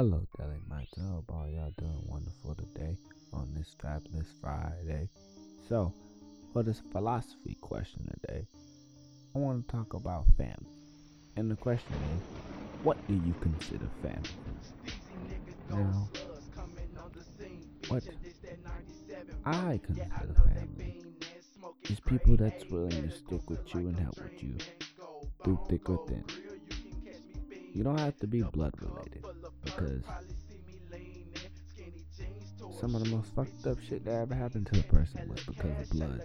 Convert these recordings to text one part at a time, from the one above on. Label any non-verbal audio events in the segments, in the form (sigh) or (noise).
Hello, Daily Max. I hope all y'all doing wonderful today on this fabulous Friday. So, for this philosophy question today, I want to talk about family. And the question is, what do you consider family? Now, what I consider family is people that's willing to stick with you and help with you through thick or thin. You don't have to be blood related because some of the most fucked up shit that ever happened to a person was because of blood.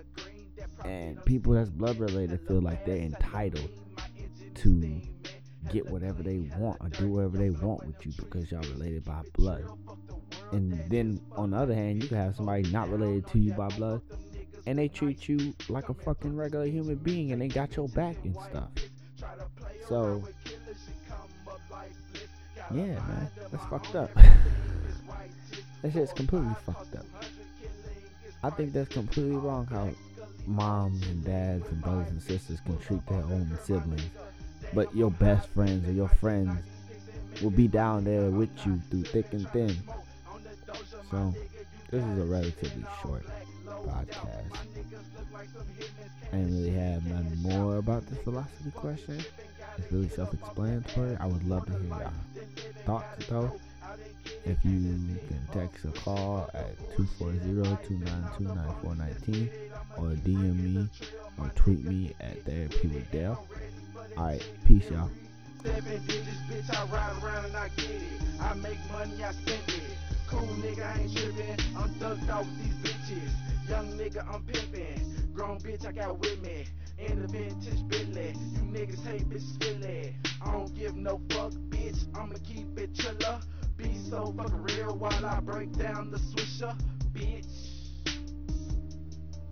And people that's blood related feel like they're entitled to get whatever they want or do whatever they want with you because y'all related by blood. And then on the other hand, you can have somebody not related to you by blood and they treat you like a fucking regular human being and they got your back and stuff. So, yeah, man, that's fucked up. (laughs) that shit's completely fucked up. I think that's completely wrong how moms and dads and brothers and sisters can treat their own siblings, but your best friends or your friends will be down there with you through thick and thin. So, this is a relatively short podcast. I didn't really have nothing more about this philosophy question. It's really self-explanatory. I would love to hear your thoughts though. If you can text or call at 240-292-9419 or DM me or tweet me at therapy with Dale. Alright, peace y'all. Seven digits, bitch, I ride around and I get it. I make money, I spend it. Cool nigga, I ain't tripping. I'm thugged out with these bitches. Young nigga, I'm pimping. Grown bitch, I got with me. In the vintage Bentley. Niggas hate bitches. I don't give no fuck, bitch. I'ma keep it chiller. Be so fucking real while I break down the swisher, bitch.